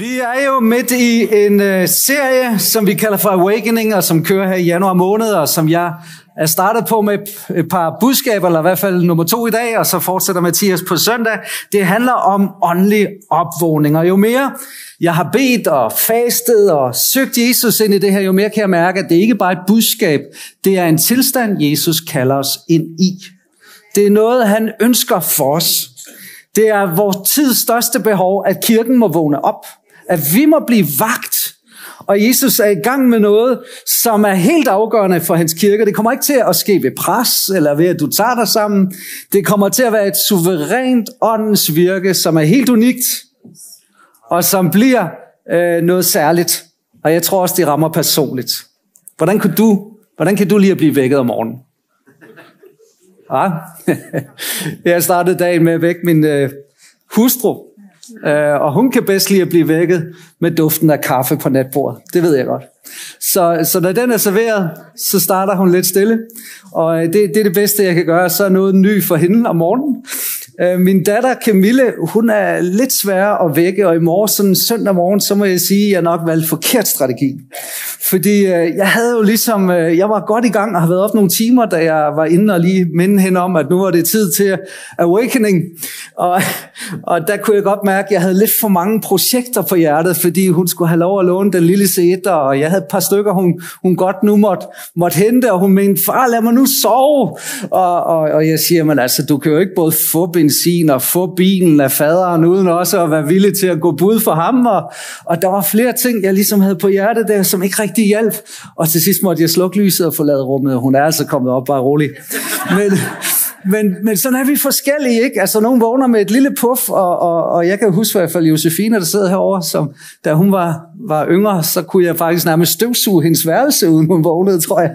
Vi er jo midt i en øh, serie, som vi kalder for Awakening, og som kører her i januar måned, og som jeg er startet på med et par budskaber, eller i hvert fald nummer to i dag, og så fortsætter Mathias på søndag. Det handler om åndelig opvågning, og jo mere jeg har bedt og fastet og søgt Jesus ind i det her, jo mere kan jeg mærke, at det ikke bare er et budskab, det er en tilstand, Jesus kalder os ind i. Det er noget, han ønsker for os. Det er vores tids største behov, at kirken må vågne op. At vi må blive vagt. Og Jesus er i gang med noget, som er helt afgørende for hans kirke. Det kommer ikke til at ske ved pres, eller ved at du tager dig sammen. Det kommer til at være et suverænt åndens virke, som er helt unikt, og som bliver øh, noget særligt. Og jeg tror også, det rammer personligt. Hvordan kan du, hvordan kan du lige at blive vækket om morgenen? Ja. jeg startede dagen med at vække min øh, hustru, øh, og hun kan bedst lide at blive vækket med duften af kaffe på natbordet. Det ved jeg godt. Så, så når den er serveret, så starter hun lidt stille, og øh, det, det er det bedste, jeg kan gøre. Så er noget ny for hende om morgenen. Øh, min datter Camille, hun er lidt svær at vække, og i morgen, sådan søndag morgen, så må jeg sige, at jeg nok valgte forkert strategi. Fordi øh, jeg havde jo ligesom, øh, jeg var godt i gang og har været op nogle timer, da jeg var inde og lige minde hende om, at nu var det tid til awakening. Og, og der kunne jeg godt mærke, at jeg havde lidt for mange projekter på hjertet, fordi hun skulle have lov at låne den lille sætter, og jeg havde et par stykker, hun, hun godt nu måtte, måtte hente, og hun mente, far, lad mig nu sove. Og, og, og jeg siger, men altså, du kan jo ikke både få en og få bilen af faderen, uden også at være villig til at gå bud for ham. Og, og der var flere ting, jeg ligesom havde på hjertet der, som ikke rigtig hjalp. Og til sidst måtte jeg slukke lyset og forlade rummet, hun er altså kommet op, bare rolig. Men, men, men sådan er vi forskellige, ikke? Altså, nogen vågner med et lille puff, og, og, og jeg kan huske i hvert fald Josefine, der sidder herovre, som da hun var, var yngre, så kunne jeg faktisk nærmest støvsuge hendes værelse, uden hun vågnede, tror jeg.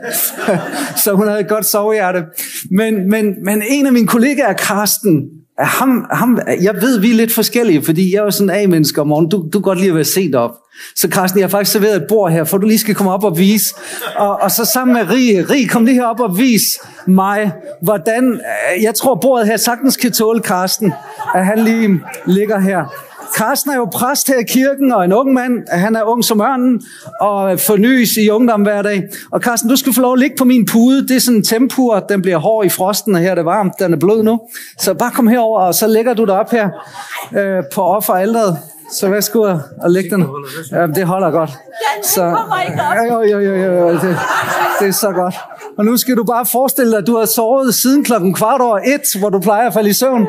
så hun havde et godt sovehjerte. Men, men, men en af mine kollegaer, Karsten, ham, ham, jeg ved, vi er lidt forskellige, fordi jeg er jo sådan en A-menneske om morgenen. Du, du kan godt lide at være set op. Så Carsten, jeg har faktisk serveret et bord her, for du lige skal komme op og vise. Og, og så sammen med Rie, Rie, kom lige herop og vis mig, hvordan, øh, jeg tror bordet her sagtens kan tåle Carsten, at han lige ligger her. Carsten er jo præst her i kirken, og en ung mand. Han er ung som ørnen, og fornyes i ungdom hver dag. Og Carsten, du skal få lov at ligge på min pude. Det er sådan en tempur, den bliver hård i frosten, og her er det varmt, den er blød nu. Så bare kom herover, og så lægger du dig op her øh, på offeralderet. Så værsgo og læg den. Ja, det holder godt. Så, jo, jo, jo, jo, det, det er så godt. Og nu skal du bare forestille dig, at du har sovet siden klokken kvart over et, hvor du plejer at falde i søvn.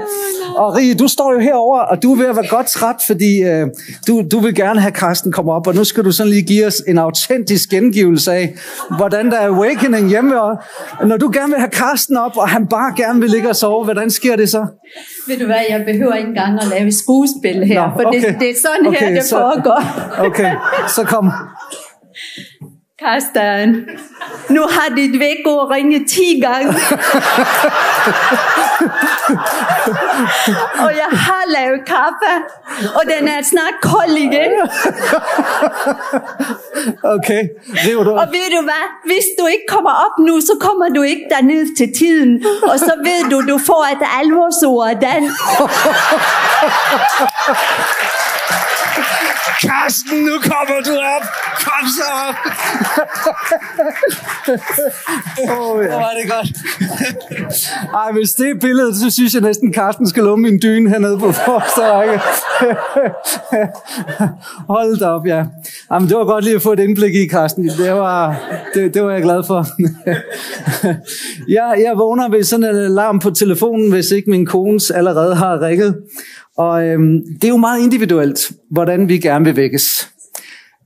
Og Rie, du står jo herover, og du er ved at være godt træt, fordi øh, du, du vil gerne have Karsten komme op. Og nu skal du sådan lige give os en autentisk gengivelse af, hvordan der er awakening hjemme. Og når du gerne vil have Karsten op, og han bare gerne vil ligge og sove, hvordan sker det så? Ved du hvad, jeg behøver ikke engang at lave skuespil her, Nå, for okay. det, det er sådan okay, her, det så, foregår. Okay, så kom. Karsten, nu har dit vækord ringet 10 gange. og jeg har lavet kaffe, og den er snart kold igen. okay, river du Og ved du hvad, hvis du ikke kommer op nu, så kommer du ikke derned til tiden. Og så ved du, du får et alvorsord af den. Karsten, nu kommer du op. Kom så op. oh, ja. Hvor var det godt. Ej, hvis det er billedet, så synes jeg næsten, Karsten skal lumme min dyne hernede på forreste række. Hold da op, ja. Jamen, det var godt lige at få et indblik i, Karsten. Det var, det, det var jeg glad for. jeg, jeg vågner ved sådan en alarm på telefonen, hvis ikke min kones allerede har rækket. Og øhm, det er jo meget individuelt, hvordan vi gerne vil vækkes.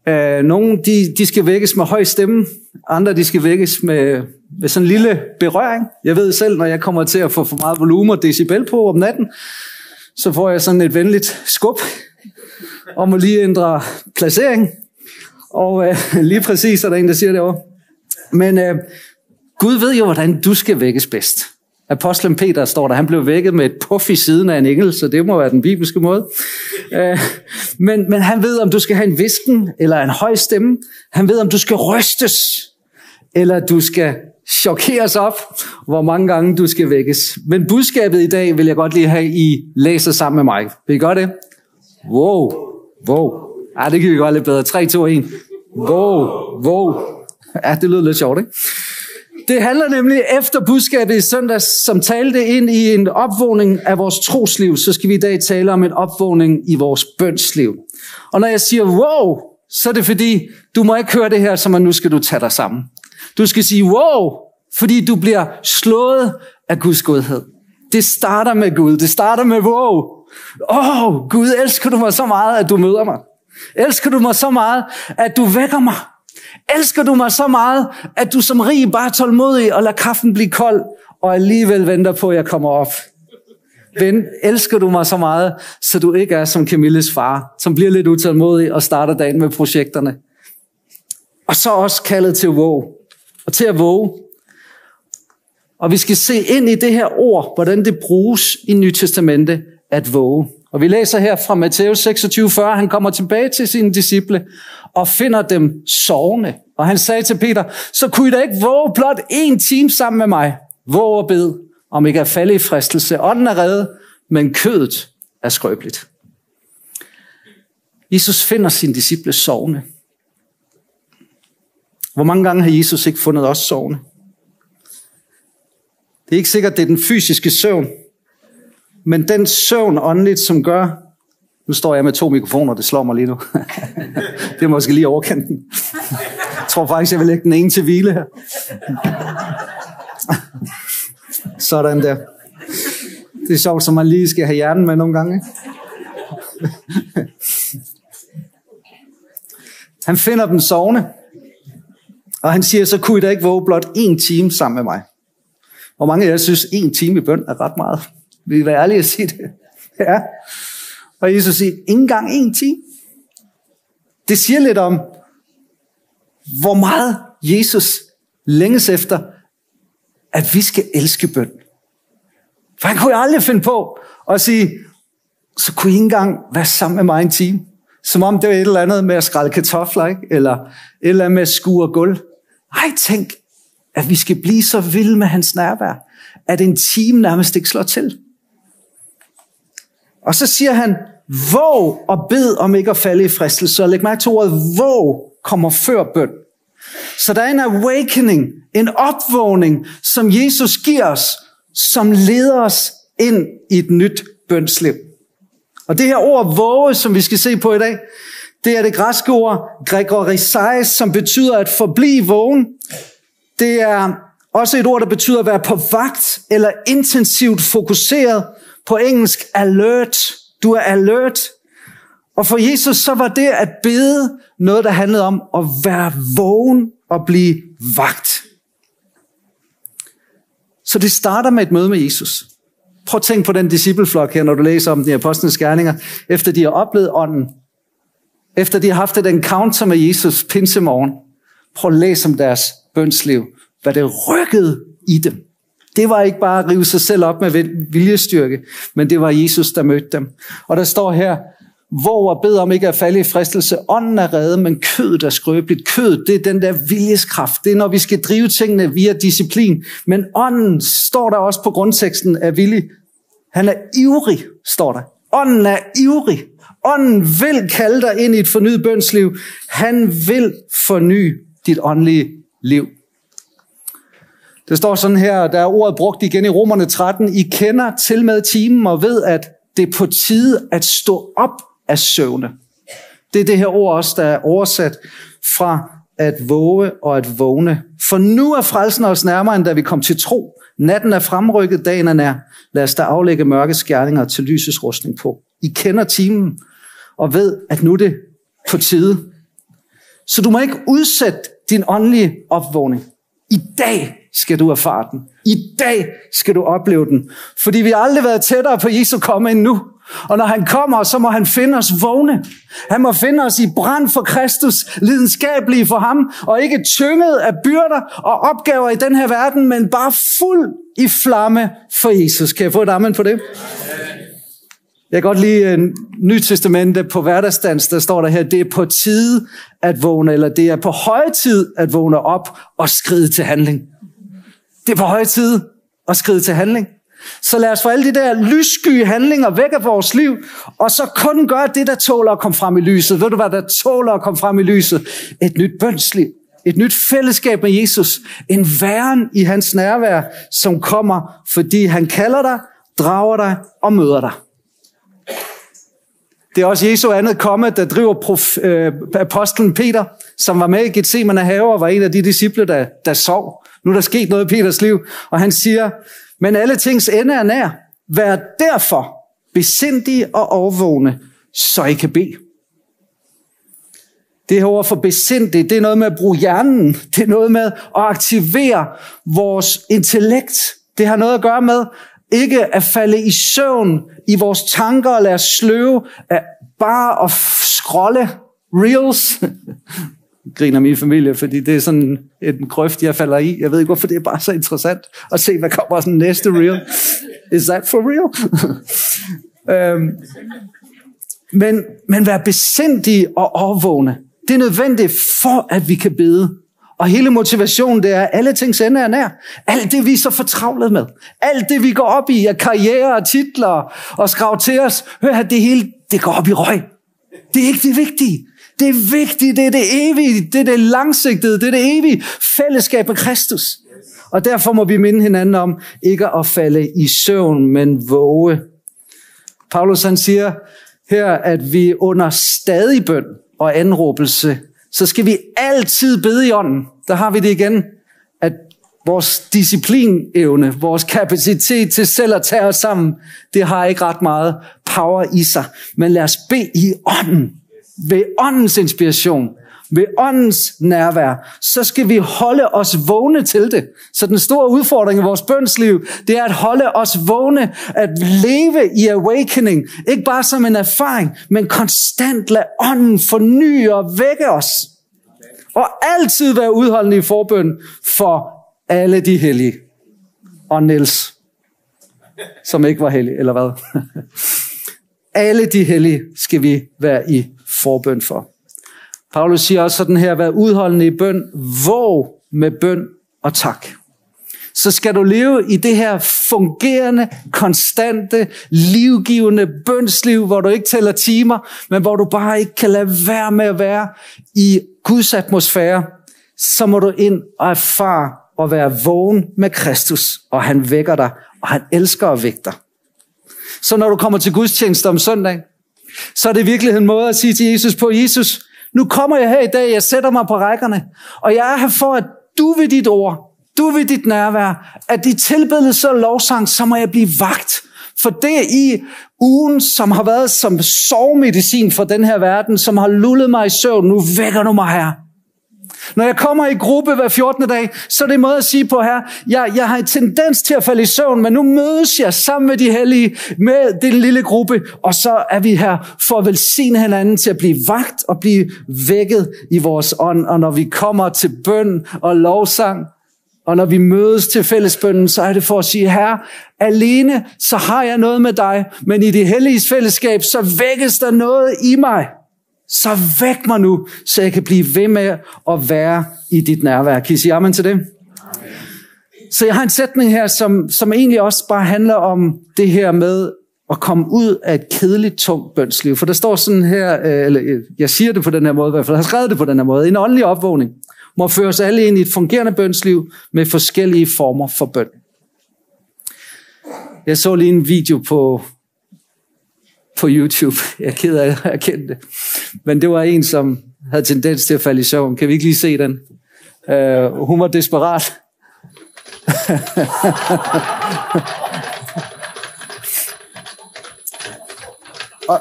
Øh, nogle de, de skal vækkes med høj stemme, andre de skal vækkes med, med sådan en lille berøring. Jeg ved selv, når jeg kommer til at få for meget volumen og decibel på om natten, så får jeg sådan et venligt skub om at lige ændre placering. Og øh, lige præcis er der en, der siger det over. Men øh, Gud ved jo, hvordan du skal vækkes bedst. Apostlen Peter står der, han blev vækket med et puff i siden af en engel, så det må være den bibelske måde. Øh, men, men han ved, om du skal have en visken eller en høj stemme. Han ved, om du skal rystes, eller du skal chokeres op, hvor mange gange du skal vækkes. Men budskabet i dag vil jeg godt lige have, I læser sammen med mig. Vil I gøre det? Wow, wow. Ej, det kan vi gøre lidt bedre. 3, 2, 1. Wow, wow. Ja, det lyder lidt sjovt, ikke? Det handler nemlig efter budskabet i søndags, som talte ind i en opvågning af vores trosliv, så skal vi i dag tale om en opvågning i vores bønsliv. Og når jeg siger wow, så er det fordi, du må ikke høre det her, som at nu skal du tage dig sammen. Du skal sige wow, fordi du bliver slået af Guds godhed. Det starter med Gud. Det starter med wow. Åh, oh, Gud, elsker du mig så meget, at du møder mig. Elsker du mig så meget, at du vækker mig. Elsker du mig så meget, at du som rig bare er tålmodig og lader kaffen blive kold, og alligevel venter på, at jeg kommer op. Ven, elsker du mig så meget, så du ikke er som Camilles far, som bliver lidt utålmodig og starter dagen med projekterne. Og så også kaldet til at våge. Og til at våge. Og vi skal se ind i det her ord, hvordan det bruges i Nyt Testamente at våge. Og vi læser her fra Matthæus 26:40, han kommer tilbage til sine disciple og finder dem sovende. Og han sagde til Peter, så kunne I da ikke våge blot en time sammen med mig. Våg og bed, om ikke at falde i fristelse. Ånden er reddet, men kødet er skrøbeligt. Jesus finder sine disciple sovende. Hvor mange gange har Jesus ikke fundet os sovende? Det er ikke sikkert, det er den fysiske søvn, men den søvn åndeligt, som gør, nu står jeg med to mikrofoner, det slår mig lige nu. det er måske lige overkanten. Jeg tror faktisk, jeg vil lægge den ene til hvile her. Sådan der. Det er sjovt, som man lige skal have hjernen med nogle gange. Han finder dem sovende, og han siger, så kunne I da ikke våge blot en time sammen med mig. Hvor mange af jer synes, en time i bøn er ret meget? Vil I være ærlige at sige det? Ja. Og Jesus siger, ikke engang en time. Det siger lidt om, hvor meget Jesus længes efter, at vi skal elske bøn. For han kunne aldrig finde på at sige, så kunne I ikke engang være sammen med mig en time. Som om det var et eller andet med at skrælle kartofler, ikke? eller et eller andet med at skure gulv. Ej, tænk, at vi skal blive så vilde med hans nærvær, at en time nærmest ikke slår til. Og så siger han, våg og bed om ikke at falde i fristelse. Og læg mærke til ordet, våg kommer før bøn. Så der er en awakening, en opvågning, som Jesus giver os, som leder os ind i et nyt bønsliv. Og det her ord våge, som vi skal se på i dag, det er det græske ord gregorisais, som betyder at forblive vågen. Det er også et ord, der betyder at være på vagt eller intensivt fokuseret. På engelsk alert. Du er alert. Og for Jesus så var det at bede noget, der handlede om at være vågen og blive vagt. Så det starter med et møde med Jesus. Prøv at tænke på den discipleflok her, når du læser om de apostlenes gerninger, efter de har oplevet ånden. Efter de har haft et encounter med Jesus pinsemorgen. Prøv at læse om deres bønsliv. Hvad det rykkede i dem. Det var ikke bare at rive sig selv op med viljestyrke, men det var Jesus, der mødte dem. Og der står her, hvor og bed om ikke at falde i fristelse. Ånden er reddet, men kødet er skrøbeligt. Kødet, det er den der viljeskraft. Det er, når vi skal drive tingene via disciplin. Men ånden står der også på grundteksten af villig. Han er ivrig, står der. Ånden er ivrig. Ånden vil kalde dig ind i et fornyet bønsliv. Han vil forny dit åndelige liv. Det står sådan her, der er ordet brugt igen i Romerne 13. I kender til med timen og ved, at det er på tide at stå op af søvne. Det er det her ord også, der er oversat fra at våge og at vågne. For nu er frelsen os nærmere, end da vi kom til tro. Natten er fremrykket, dagen er nær. Lad os da aflægge mørke skærninger til lysets rustning på. I kender timen og ved, at nu er det på tide. Så du må ikke udsætte din åndelige opvågning. I dag skal du erfare den. I dag skal du opleve den. Fordi vi har aldrig været tættere på Jesu komme end nu. Og når han kommer, så må han finde os vågne. Han må finde os i brand for Kristus, lidenskabelige for ham, og ikke tynget af byrder og opgaver i den her verden, men bare fuld i flamme for Jesus. Kan jeg få et amen på det? Jeg kan godt lide øh, en ny testamente på hverdagsdans, der står der her, det er på tide at vågne, eller det er på høje tid at vågne op og skride til handling. Det er på høje tid at skride til handling. Så lad os få alle de der lyssky handlinger væk af vores liv, og så kun gøre det, der tåler at komme frem i lyset. Ved du hvad, der tåler at komme frem i lyset? Et nyt bønsliv. Et nyt fællesskab med Jesus. En væren i hans nærvær, som kommer, fordi han kalder dig, drager dig og møder dig. Det er også Jesu andet komme, der driver prof, øh, apostlen Peter, som var med i Gethsemane have og var en af de disciple, der, der sov. Nu er der sket noget i Peters liv, og han siger, men alle tings ende er nær. Vær derfor besindige og overvågne, så I kan bede. Det her ord for besindig, det er noget med at bruge hjernen. Det er noget med at aktivere vores intellekt. Det har noget at gøre med ikke at falde i søvn i vores tanker og lade os sløve af bare at scrolle reels. griner min familie, fordi det er sådan en grøft, jeg falder i. Jeg ved ikke, hvorfor det er bare så interessant at se, hvad kommer sådan næste reel. Is that for real? øhm, men, men vær besindig og overvågne. Det er nødvendigt for, at vi kan bede. Og hele motivationen, det er, at alle ting ende er nær. Alt det, vi er så fortravlet med. Alt det, vi går op i, af karriere og titler og skrav til os. Hør her, det hele, det går op i røg. Det er ikke det vigtige. Det er vigtigt, det er det evige, det er det langsigtede, det er det evige fællesskab med Kristus. Og derfor må vi minde hinanden om ikke at falde i søvn, men våge. Paulus han siger her, at vi under stadig bøn og anråbelse, så skal vi altid bede i ånden. Der har vi det igen, at vores disciplinevne, vores kapacitet til selv at tage os sammen, det har ikke ret meget power i sig. Men lad os bede i ånden ved åndens inspiration, ved åndens nærvær, så skal vi holde os vågne til det. Så den store udfordring i vores bønsliv, det er at holde os vågne, at leve i awakening, ikke bare som en erfaring, men konstant lade ånden forny og vække os. Og altid være udholdende i forbøn for alle de hellige. Og Niels, som ikke var hellig, eller hvad? alle de hellige skal vi være i forbøn for. Paulus siger også sådan her, vær udholdende i bøn, våg med bøn og tak. Så skal du leve i det her fungerende, konstante, livgivende bønsliv, hvor du ikke tæller timer, men hvor du bare ikke kan lade være med at være i Guds atmosfære, så må du ind og erfare at være vågen med Kristus, og han vækker dig, og han elsker at vække dig. Så når du kommer til gudstjeneste om søndag, så er det virkelig en måde at sige til Jesus på, Jesus, nu kommer jeg her i dag, jeg sætter mig på rækkerne, og jeg er her for, at du ved dit ord, du ved dit nærvær, at de tilbedelse og lovsang, så må jeg blive vagt. For det i ugen, som har været som sovmedicin for den her verden, som har lullet mig i søvn, nu vækker du mig her. Når jeg kommer i gruppe hver 14. dag, så er det en måde at sige på her, jeg, jeg har en tendens til at falde i søvn, men nu mødes jeg sammen med de hellige, med den lille gruppe, og så er vi her for at velsigne hinanden til at blive vagt og blive vækket i vores ånd. Og når vi kommer til bøn og lovsang, og når vi mødes til fællesbønden, så er det for at sige, her alene så har jeg noget med dig, men i det hellige fællesskab, så vækkes der noget i mig. Så væk mig nu, så jeg kan blive ved med at være i dit nærvær. Kan I sige amen til det? Så jeg har en sætning her, som, som egentlig også bare handler om det her med at komme ud af et kedeligt, tungt bønsliv. For der står sådan her, øh, eller øh, jeg siger det på den her måde i hvert fald, jeg har skrevet det på den her måde, en åndelig opvågning må føre os alle ind i et fungerende bønsliv med forskellige former for bøn. Jeg så lige en video på, på YouTube. Jeg er ked af at erkende det. Men det var en, som havde tendens til at falde i søvn. Kan vi ikke lige se den? Uh, hun var desperat. og,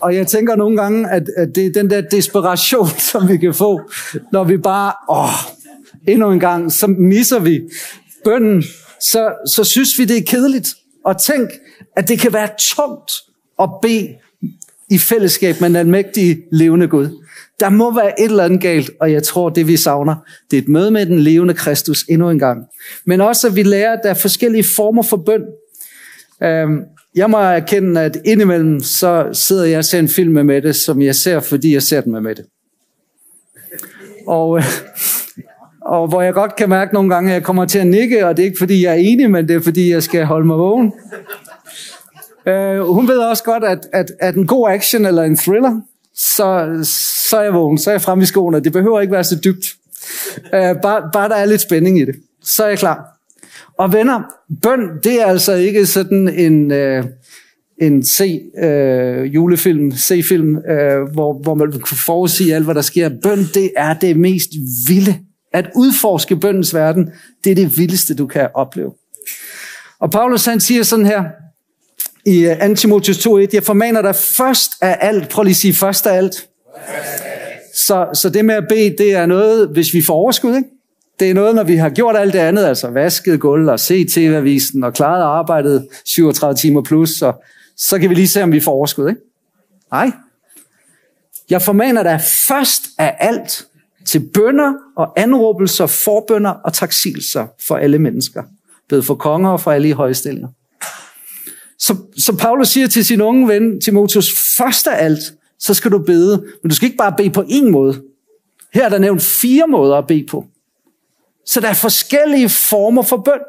og jeg tænker nogle gange, at, at det er den der desperation, som vi kan få, når vi bare, åh, endnu en gang, så misser vi bønden, så, så synes vi, det er kedeligt. Og tænk, at det kan være tungt og bede i fællesskab med den almægtige levende Gud. Der må være et eller andet galt, og jeg tror, det vi savner, det er et møde med den levende Kristus endnu en gang. Men også, at vi lærer, at der er forskellige former for bøn. Øhm, jeg må erkende, at indimellem så sidder jeg og ser en film med Mette, som jeg ser, fordi jeg ser den med Mette. Og, øh, og hvor jeg godt kan mærke nogle gange, at jeg kommer til at nikke, og det er ikke fordi, jeg er enig, men det er fordi, jeg skal holde mig vågen. Øh, hun ved også godt, at, at, at en god action eller en thriller, så, så er jeg vågen, så er jeg fremme i skoene. Det behøver ikke være så dybt. Øh, bare, bare der er lidt spænding i det, så er jeg klar. Og venner, bøn, det er altså ikke sådan en, Øh, en C, uh, øh, julefilm, C-film, øh, hvor, hvor man kan forudsige alt, hvad der sker. Bøn, det er det mest vilde. At udforske bøndens verden, det er det vildeste, du kan opleve. Og Paulus han siger sådan her, i øh, 2. Timotheus 2.1, jeg formaner dig først af alt, prøv lige at sige først af alt. Så, så det med at bede, det er noget, hvis vi får overskud, ikke? Det er noget, når vi har gjort alt det andet, altså vasket gulv og set tv-avisen og klaret arbejdet 37 timer plus, så, så kan vi lige se, om vi får overskud, ikke? Nej. Jeg formaner dig først af alt til bønder og anråbelser, forbønder og taksilser for alle mennesker. Bed for konger og for alle i højstillinger. Så, så Paulus siger til sin unge ven, Timotheus, først af alt, så skal du bede, men du skal ikke bare bede på én måde. Her er der nævnt fire måder at bede på. Så der er forskellige former for bøn.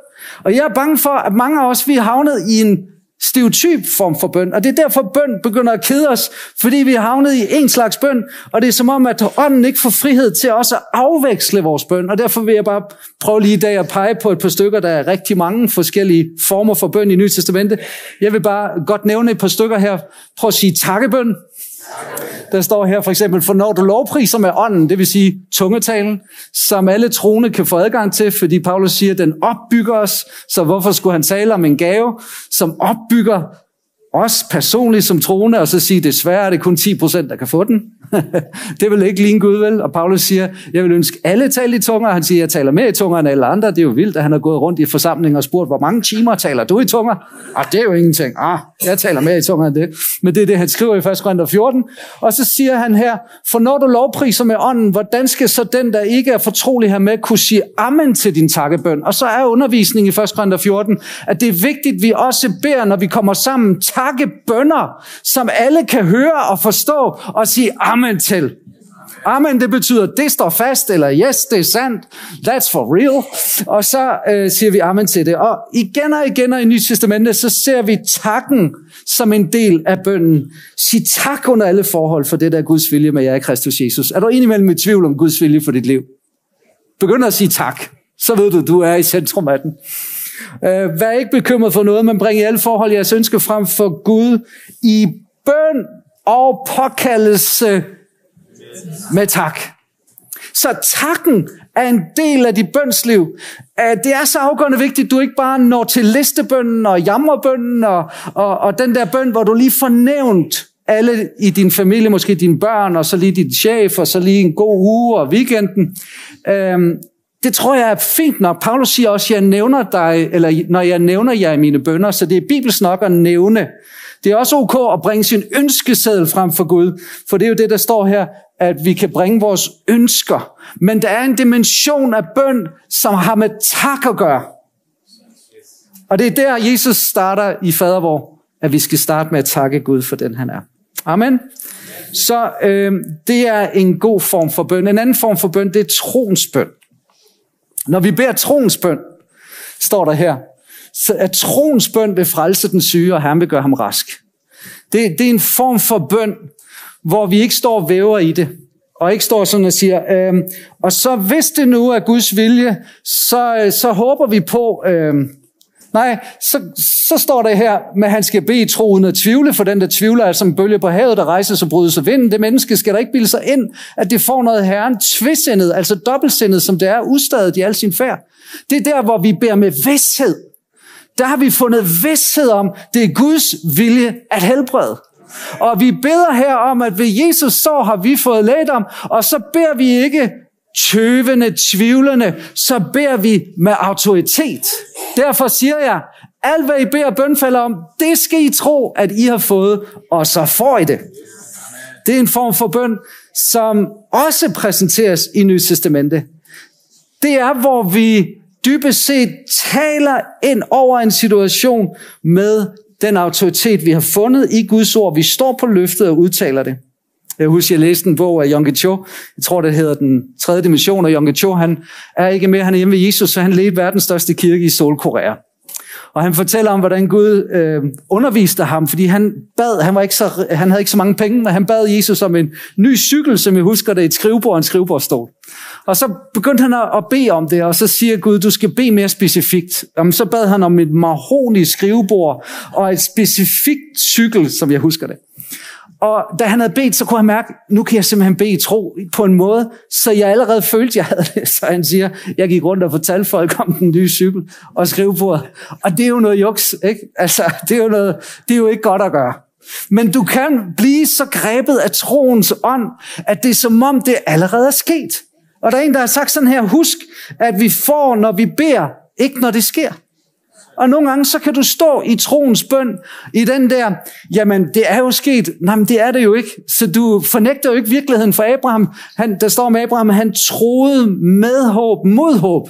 Og jeg er bange for, at mange af os, vi er havnet i en stereotyp form for bøn. Og det er derfor, bøn begynder at kede os, fordi vi er havnet i en slags bøn, og det er som om, at ånden ikke får frihed til også at afveksle vores bøn. Og derfor vil jeg bare prøve lige i dag at pege på et par stykker, der er rigtig mange forskellige former for bøn i Nye Testamente. Jeg vil bare godt nævne et par stykker her. Prøv at sige takkebøn. Der står her for eksempel, for når du lovpriser med ånden, det vil sige tungetalen, som alle troende kan få adgang til, fordi Paulus siger, at den opbygger os, så hvorfor skulle han tale om en gave, som opbygger os personligt som troende, og så sige, desværre er det kun 10%, der kan få den. det vil ikke ligne Gud, vel? Og Paulus siger, jeg vil ønske alle tal i tunger. Han siger, jeg taler mere i tunger end alle andre. Det er jo vildt, at han har gået rundt i forsamlinger og spurgt, hvor mange timer taler du i tunger? Og det er jo ingenting. Ah, jeg taler mere i tunger end det. Men det er det, han skriver i 1. Korinther 14. Og så siger han her, for når du lovpriser med ånden, hvordan skal så den, der ikke er fortrolig her med, kunne sige amen til din takkebøn? Og så er undervisningen i 1. Korinther 14, at det er vigtigt, at vi også beder, når vi kommer sammen, takkebønder, som alle kan høre og forstå, og sige amen amen til. Amen, det betyder, det står fast, eller yes, det er sandt, that's for real. Og så øh, siger vi amen til det. Og igen og igen og i Nye Testamentet, så ser vi takken som en del af bønden. Sig tak under alle forhold for det, der er Guds vilje med jer i Kristus Jesus. Er du indimellem i tvivl om Guds vilje for dit liv? Begynd at sige tak. Så ved du, du er i centrum af den. Øh, vær ikke bekymret for noget, men bring i alle forhold jeres ønsker frem for Gud i bøn og påkaldelse øh, med tak. Så takken er en del af dit bønsliv. Øh, det er så afgørende vigtigt, at du ikke bare når til listebønnen og jammerbønnen og, og, og den der bøn, hvor du lige får nævnt alle i din familie, måske dine børn, og så lige din chef, og så lige en god uge og weekenden. Øhm, det tror jeg er fint nok. Paulus siger også, at jeg nævner dig, eller når jeg nævner jer i mine bønder, så det er bibelsk nok at nævne. Det er også ok at bringe sin ønskeseddel frem for Gud, for det er jo det, der står her, at vi kan bringe vores ønsker. Men der er en dimension af bøn, som har med tak at gøre. Og det er der, Jesus starter i fadervor, at vi skal starte med at takke Gud for den, han er. Amen. Så øh, det er en god form for bøn. En anden form for bøn, det er troens bøn. Når vi beder troens bøn, står der her, så at troens bøn vil frelse den syge, og Herren vil gøre ham rask. Det, det er en form for bøn, hvor vi ikke står og væver i det, og ikke står sådan og siger, øhm, og så hvis det nu er Guds vilje, så, øh, så håber vi på, øhm, nej, så, så står der her, at han skal bede tro uden at tvivle, for den der tvivler er som bølge på havet, der rejser sig og bryder sig vinden. Det menneske skal der ikke bilde sig ind, at det får noget herren tvisindet, altså dobbeltsindet, som det er, ustadet i al sin færd. Det er der, hvor vi beder med vidshed der har vi fundet vidsthed om, det er Guds vilje at helbrede. Og vi beder her om, at ved Jesus så har vi fået lægedom, og så beder vi ikke tøvende, tvivlende, så beder vi med autoritet. Derfor siger jeg, alt hvad I beder bønfælder om, det skal I tro, at I har fået, og så får I det. Det er en form for bøn, som også præsenteres i Nye Testamente. Det er, hvor vi dybest set taler ind over en situation med den autoritet, vi har fundet i Guds ord. Vi står på løftet og udtaler det. Jeg husker, jeg læste en bog af Yonggi Cho. Jeg tror, det hedder Den tredje dimension, og Yonggi Cho, han er ikke mere, han er hjemme ved Jesus, så han ledte verdens største kirke i Solkorea. Og han fortæller om, hvordan Gud øh, underviste ham, fordi han bad, han, var ikke så, han havde ikke så mange penge, men han bad Jesus om en ny cykel, som jeg husker det, et skrivebord og en skrivebordstol. Og så begyndte han at bede om det, og så siger Gud, du skal bede mere specifikt. Jamen, så bad han om et mahoni skrivebord og et specifikt cykel, som jeg husker det. Og da han havde bedt, så kunne han mærke, nu kan jeg simpelthen bede i tro på en måde, så jeg allerede følte, jeg havde det. Så han siger, jeg gik rundt og fortalte folk om den nye cykel og skrivebord. Og det er jo noget juks, ikke? Altså, det er jo, noget, det er jo ikke godt at gøre. Men du kan blive så grebet af troens ånd, at det er som om, det allerede er sket. Og der er en, der har sagt sådan her, husk, at vi får, når vi beder, ikke når det sker. Og nogle gange, så kan du stå i troens bøn, i den der, jamen, det er jo sket. Nej, men det er det jo ikke. Så du fornægter jo ikke virkeligheden for Abraham. Han, der står med Abraham, han troede med håb, mod håb.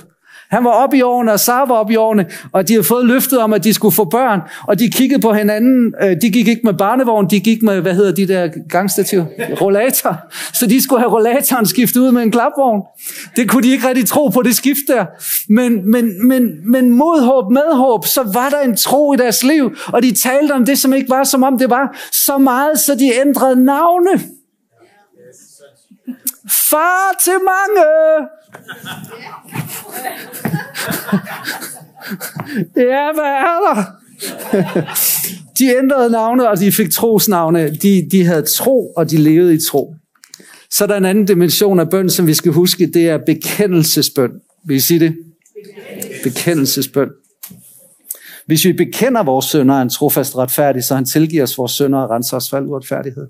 Han var oppe i årene, og Sara var oppe i årene, og de havde fået løftet om, at de skulle få børn, og de kiggede på hinanden. Øh, de gik ikke med barnevogn, de gik med, hvad hedder de der gangstativ? Rollator. Så de skulle have rollatoren skiftet ud med en klapvogn. Det kunne de ikke rigtig tro på, det skift der. Men, men, men, men mod håb, med håb, så var der en tro i deres liv, og de talte om det, som ikke var, som om det var så meget, så de ændrede navne. Far til mange. ja, hvad er der? de ændrede navne, og de fik trosnavne. De, de havde tro, og de levede i tro. Så er der en anden dimension af bøn, som vi skal huske, det er bekendelsesbøn. Vil I sige det? Bekendelsesbøn. Hvis vi bekender vores sønder, er han trofast retfærdig, så han tilgiver os vores sønder og renser os for al uretfærdighed.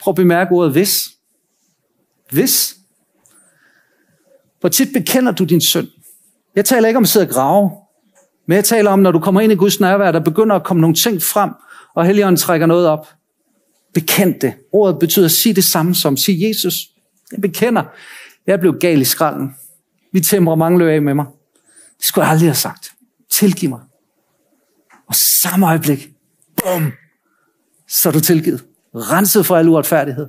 Prøv at bemærke ordet hvis. Hvis. Hvor tit bekender du din synd? Jeg taler ikke om at sidde og grave, men jeg taler om, når du kommer ind i Guds nærvær, der begynder at komme nogle ting frem, og Helligånden trækker noget op. Bekend det. Ordet betyder at sige det samme som, sige Jesus, jeg bekender, jeg blev gal i skralden. Mit temperament løb af med mig. Det skulle jeg aldrig have sagt. Tilgiv mig. Og samme øjeblik, bum, så er du tilgivet. Renset for al uretfærdighed.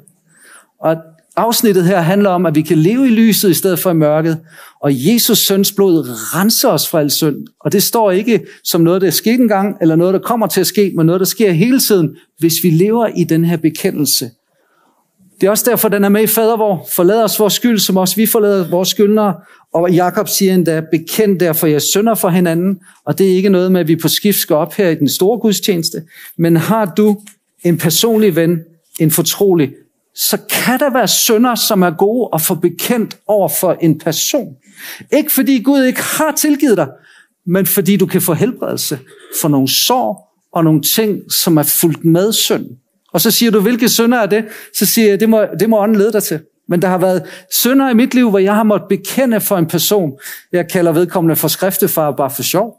Og Afsnittet her handler om, at vi kan leve i lyset i stedet for i mørket, og Jesus søns blod renser os fra al synd. Og det står ikke som noget, der er sket engang, eller noget, der kommer til at ske, men noget, der sker hele tiden, hvis vi lever i den her bekendelse. Det er også derfor, den er med i fadervor. Forlad os vores skyld, som også vi forlader vores skyldnere. Og Jakob siger endda, bekend derfor jeg synder for hinanden. Og det er ikke noget med, at vi på skift skal op her i den store gudstjeneste. Men har du en personlig ven, en fortrolig, så kan der være sønder, som er gode at få bekendt over for en person. Ikke fordi Gud ikke har tilgivet dig, men fordi du kan få helbredelse for nogle sår og nogle ting, som er fuldt med synd. Og så siger du, hvilke sønder er det? Så siger jeg, det må, det må ånden lede dig til. Men der har været sønder i mit liv, hvor jeg har måttet bekende for en person. Jeg kalder vedkommende for skriftefar bare for sjov.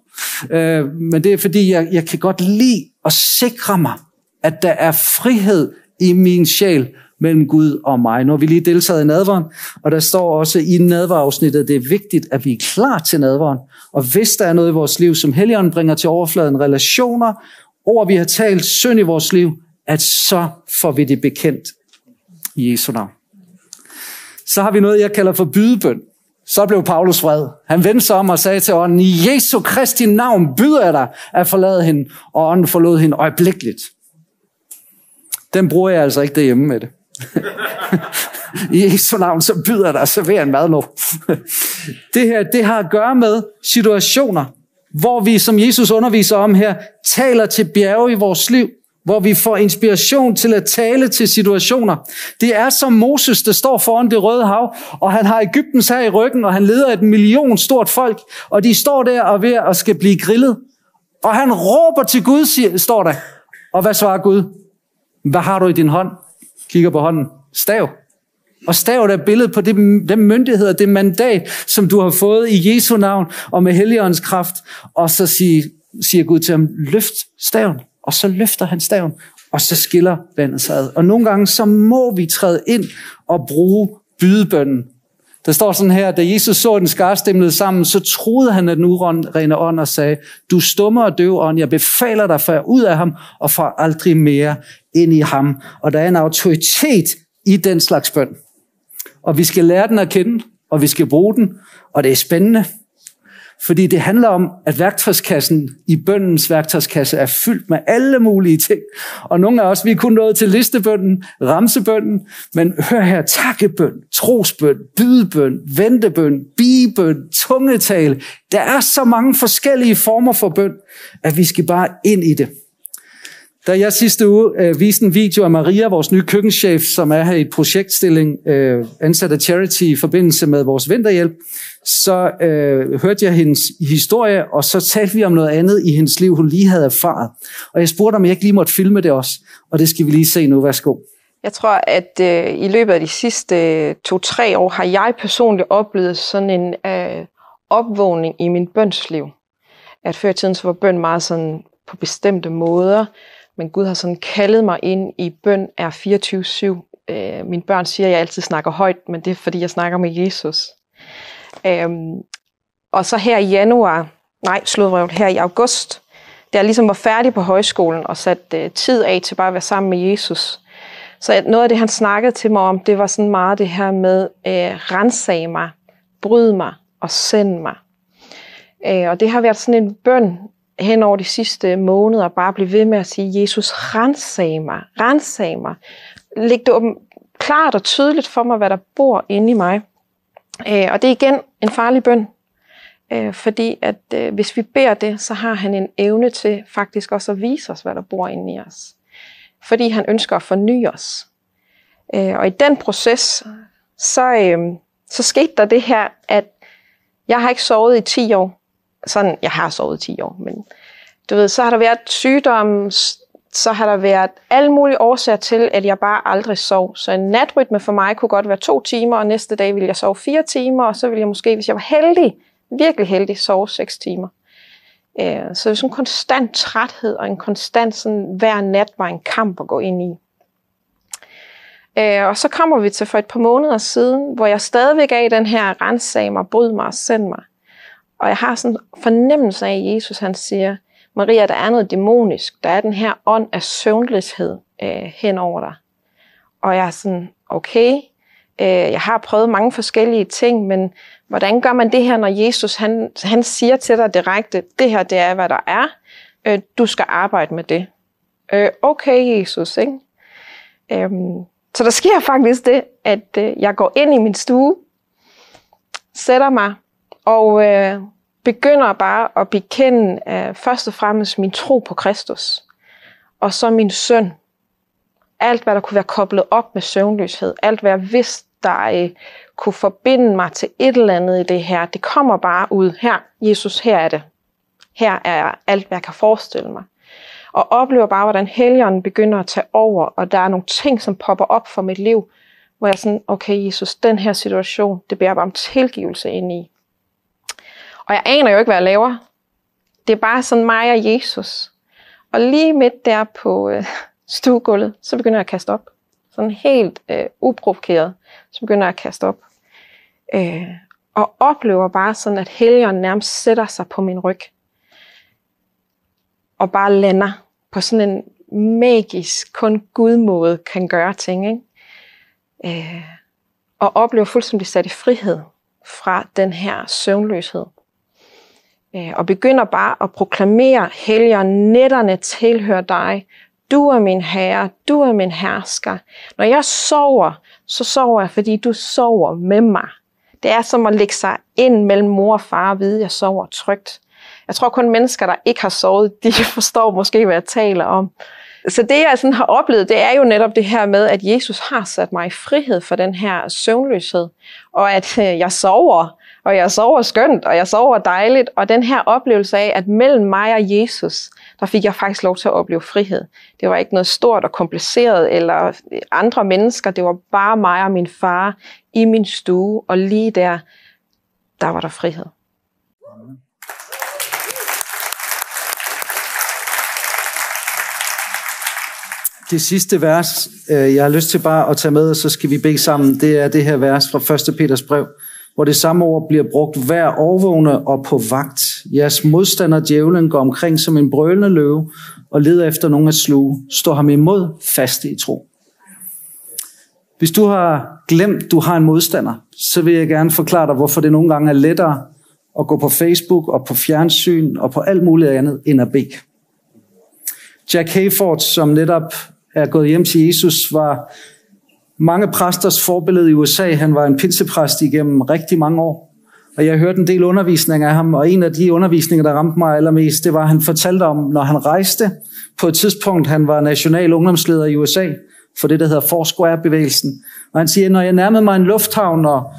Øh, men det er fordi, jeg, jeg kan godt lide at sikre mig, at der er frihed i min sjæl, mellem Gud og mig. Nu har vi lige deltaget i nadveren, og der står også i nadverafsnittet, at det er vigtigt, at vi er klar til nadveren. Og hvis der er noget i vores liv, som Helligånden bringer til overfladen, relationer, ord vi har talt, synd i vores liv, at så får vi det bekendt i Jesu navn. Så har vi noget, jeg kalder for bydebøn. Så blev Paulus vred. Han vendte sig om og sagde til ånden, i Jesu Kristi navn byder jeg dig at forlade hende, og ånden forlod hende øjeblikkeligt. Den bruger jeg altså ikke derhjemme med det. I Jesu navn, så byder der servere en mad nu. det her, det har at gøre med situationer, hvor vi, som Jesus underviser om her, taler til bjerge i vores liv, hvor vi får inspiration til at tale til situationer. Det er som Moses, der står foran det røde hav, og han har Ægyptens her i ryggen, og han leder et million stort folk, og de står der og ved at skal blive grillet. Og han råber til Gud, siger, står der. Og hvad svarer Gud? Hvad har du i din hånd? Kigger på hånden. Stav. Og stav er billedet på det, den myndighed og det mandat, som du har fået i Jesu navn og med Helligåndens kraft. Og så siger, siger Gud til ham, løft staven. Og så løfter han staven, og så skiller vandet sig ad. Og nogle gange, så må vi træde ind og bruge bydebønnen. Der står sådan her, da Jesus så den skarstemlede sammen, så troede han at den urene ånd og sagde, du stummer og døv ånd, jeg befaler dig for ud af ham og for aldrig mere ind i ham. Og der er en autoritet i den slags bøn. Og vi skal lære den at kende, og vi skal bruge den, og det er spændende. Fordi det handler om, at værktøjskassen i bøndens værktøjskasse er fyldt med alle mulige ting. Og nogle af os, vi er kun nået til listebønden, ramsebønden, men hør her, takkebøn, trosbøn, bydebøn, ventebøn, bibøn, tungetal. Der er så mange forskellige former for bøn, at vi skal bare ind i det. Da jeg sidste uge øh, viste en video af Maria, vores nye køkkenchef, som er her i et projektstilling, øh, ansat af Charity i forbindelse med vores vinterhjælp, så øh, hørte jeg hendes historie, og så talte vi om noget andet i hendes liv, hun lige havde erfaret. Og jeg spurgte, om jeg ikke lige måtte filme det også, og det skal vi lige se nu. Værsgo. Jeg tror, at øh, i løbet af de sidste øh, to-tre år har jeg personligt oplevet sådan en øh, opvågning i min bønsliv. At før i tiden så var bøn meget sådan på bestemte måder, men Gud har sådan kaldet mig ind i bøn er 24-7. Øh, mine børn siger, at jeg altid snakker højt, men det er fordi, jeg snakker med Jesus. Øh, og så her i januar, nej, sludvrøvl, her i august, da jeg ligesom var færdig på højskolen og sat øh, tid af til bare at være sammen med Jesus, så noget af det, han snakkede til mig om, det var sådan meget det her med, øh, rensag mig, bryd mig og send mig. Øh, og det har været sådan en bøn hen over de sidste måneder bare blive ved med at sige, Jesus, rensag mig, rensag mig. Læg det åben, klart og tydeligt for mig, hvad der bor inde i mig. Øh, og det er igen en farlig bøn, øh, fordi at øh, hvis vi beder det, så har han en evne til faktisk også at vise os, hvad der bor inde i os. Fordi han ønsker at forny os. Øh, og i den proces, så, øh, så skete der det her, at jeg har ikke sovet i 10 år sådan, jeg har sovet 10 år, men du ved, så har der været sygdomme, så har der været alle mulige årsager til, at jeg bare aldrig sov. Så en natrytme for mig kunne godt være to timer, og næste dag ville jeg sove fire timer, og så ville jeg måske, hvis jeg var heldig, virkelig heldig, sove seks timer. Øh, så det er sådan en konstant træthed, og en konstant sådan, hver nat var en kamp at gå ind i. Øh, og så kommer vi til for et par måneder siden, hvor jeg stadigvæk er i den her rensag mig, bryd mig og send mig. Og jeg har sådan en fornemmelse af, at Jesus han siger, Maria, der er noget dæmonisk. Der er den her ånd af søvnløshed øh, hen over dig. Og jeg er sådan, okay, øh, jeg har prøvet mange forskellige ting, men hvordan gør man det her, når Jesus han, han siger til dig direkte, det her det er, hvad der er. Øh, du skal arbejde med det. Øh, okay, Jesus, ikke? Øh, så der sker faktisk det, at øh, jeg går ind i min stue, sætter mig og øh, begynder bare at bekende øh, først og fremmest min tro på Kristus, og så min søn. Alt, hvad der kunne være koblet op med søvnløshed, alt, hvad jeg vidste, der øh, kunne forbinde mig til et eller andet i det her, det kommer bare ud. Her, Jesus, her er det. Her er alt, hvad jeg kan forestille mig. Og oplever bare, hvordan helgeren begynder at tage over, og der er nogle ting, som popper op for mit liv, hvor jeg er sådan, okay Jesus, den her situation, det bærer bare om tilgivelse ind i. Og jeg aner jo ikke, hvad jeg laver. Det er bare sådan mig og Jesus. Og lige midt der på øh, stuegulvet, så begynder jeg at kaste op. Sådan helt øh, uprovokeret, så begynder jeg at kaste op. Øh, og oplever bare sådan, at helgen nærmest sætter sig på min ryg. Og bare lander på sådan en magisk, kun Gud måde kan gøre ting. Ikke? Øh, og oplever fuldstændig sat i frihed fra den her søvnløshed. Øh, og begynder bare at proklamere, helger netterne tilhører dig. Du er min herre, du er min hersker. Når jeg sover, så sover jeg, fordi du sover med mig. Det er som at lægge sig ind mellem mor og far og vide, at jeg sover trygt. Jeg tror kun mennesker, der ikke har sovet, de forstår måske, hvad jeg taler om. Så det, jeg sådan har oplevet, det er jo netop det her med, at Jesus har sat mig i frihed for den her søvnløshed, og at øh, jeg sover, og jeg sover skønt, og jeg sover dejligt, og den her oplevelse af, at mellem mig og Jesus, der fik jeg faktisk lov til at opleve frihed. Det var ikke noget stort og kompliceret, eller andre mennesker, det var bare mig og min far i min stue, og lige der, der var der frihed. Det sidste vers, øh, jeg har lyst til bare at tage med, og så skal vi bede sammen, det er det her vers fra 1. Peters brev, hvor det samme ord bliver brugt hver overvågne og på vagt. Jeres modstander djævlen går omkring som en brølende løve og leder efter nogen at sluge. Stå ham imod fast i tro. Hvis du har glemt, du har en modstander, så vil jeg gerne forklare dig, hvorfor det nogle gange er lettere at gå på Facebook og på fjernsyn og på alt muligt andet end at bede. Jack Hayford, som netop er gået hjem til Jesus, var mange præsters forbillede i USA. Han var en pinsepræst igennem rigtig mange år. Og jeg hørte en del undervisning af ham, og en af de undervisninger, der ramte mig allermest, det var, at han fortalte om, når han rejste på et tidspunkt, han var national ungdomsleder i USA, for det, der hedder Foursquare-bevægelsen. Og han siger, når jeg nærmede mig en lufthavn og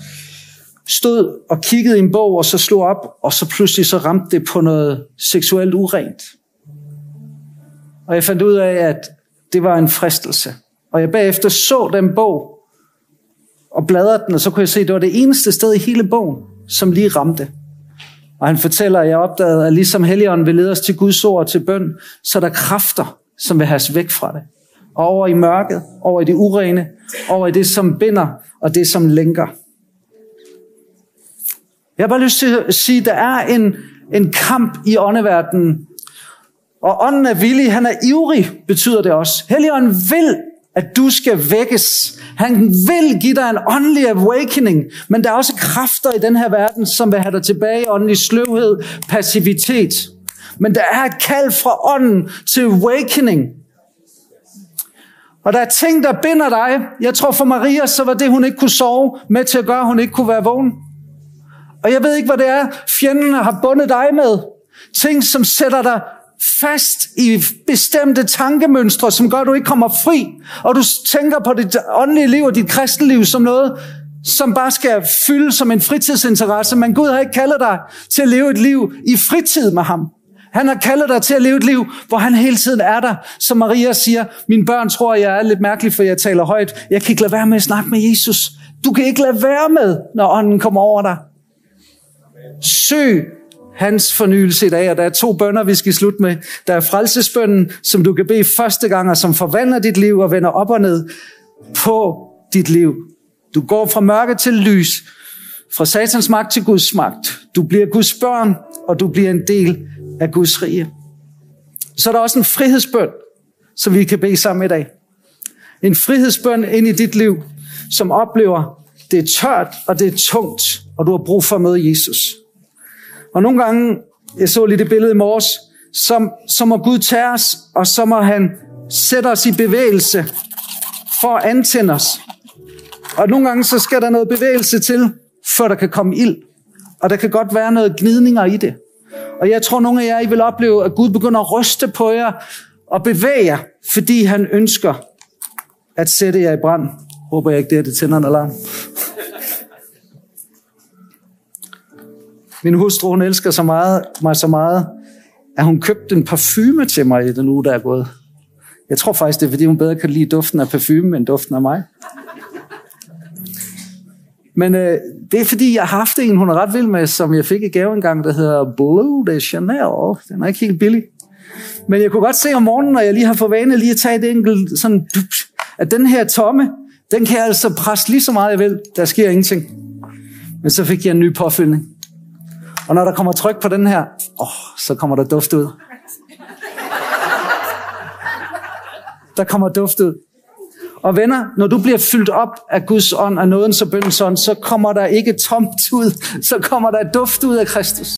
stod og kiggede i en bog, og så slog op, og så pludselig så ramte det på noget seksuelt urent. Og jeg fandt ud af, at det var en fristelse. Og jeg bagefter så den bog, og bladrede den, og så kunne jeg se, at det var det eneste sted i hele bogen, som lige ramte. Og han fortæller, at jeg opdagede, at ligesom Helligånden vil lede os til Guds ord og til bøn, så er der kræfter, som vil have os væk fra det. Og over i mørket, over i det urene, over i det, som binder, og det, som lænker. Jeg har bare lyst til at sige, at der er en, en kamp i åndeverdenen. Og ånden er villig, han er ivrig, betyder det også. Helligånden vil, at du skal vækkes. Han vil give dig en åndelig awakening, men der er også kræfter i den her verden, som vil have dig tilbage i åndelig sløvhed, passivitet. Men der er et kald fra ånden til awakening. Og der er ting, der binder dig. Jeg tror for Maria, så var det, hun ikke kunne sove, med til at gøre, at hun ikke kunne være vågen. Og jeg ved ikke, hvad det er, fjenden har bundet dig med. Ting, som sætter dig fast i bestemte tankemønstre, som gør, at du ikke kommer fri. Og du tænker på dit åndelige liv og dit kristenliv som noget, som bare skal fylde som en fritidsinteresse. Men Gud har ikke kaldet dig til at leve et liv i fritid med ham. Han har kaldet dig til at leve et liv, hvor han hele tiden er der. Som Maria siger, mine børn tror, jeg er lidt mærkelig, for jeg taler højt. Jeg kan ikke lade være med at snakke med Jesus. Du kan ikke lade være med, når ånden kommer over dig. Søg hans fornyelse i dag, og der er to bønder, vi skal slutte med. Der er frelsesbønnen, som du kan bede første gang, og som forvandler dit liv og vender op og ned på dit liv. Du går fra mørke til lys, fra satans magt til Guds magt. Du bliver Guds børn, og du bliver en del af Guds rige. Så er der også en frihedsbøn, som vi kan bede sammen i dag. En frihedsbøn ind i dit liv, som oplever, det er tørt, og det er tungt, og du har brug for at møde Jesus. Og nogle gange, jeg så lige det billede i morges, så, så må Gud tage os, og så må han sætte os i bevægelse for at antænde os. Og nogle gange, så skal der noget bevægelse til, før der kan komme ild. Og der kan godt være noget gnidninger i det. Og jeg tror, nogle af jer I vil opleve, at Gud begynder at ryste på jer og bevæge jer, fordi han ønsker at sætte jer i brand. Håber jeg ikke, det er det tænder en alarm. Min hustru, hun elsker så meget, mig så meget, at hun købte en parfume til mig i den uge, der er gået. Jeg tror faktisk, det er, fordi hun bedre kan lide duften af parfume, end duften af mig. Men øh, det er fordi, jeg har haft en, hun er ret vild med, som jeg fik i gave engang, der hedder Blue de Chanel. Den er ikke helt billig. Men jeg kunne godt se om morgenen, når jeg lige har fået vane lige at tage et enkelt sådan, at den her tomme, den kan jeg altså presse lige så meget, jeg vil. Der sker ingenting. Men så fik jeg en ny påfyldning. Og når der kommer tryk på den her, åh, så kommer der duft ud. Der kommer duft ud. Og venner, når du bliver fyldt op af Guds ånd, og nådens og bøndens ånd, så kommer der ikke tomt ud, så kommer der duft ud af Kristus.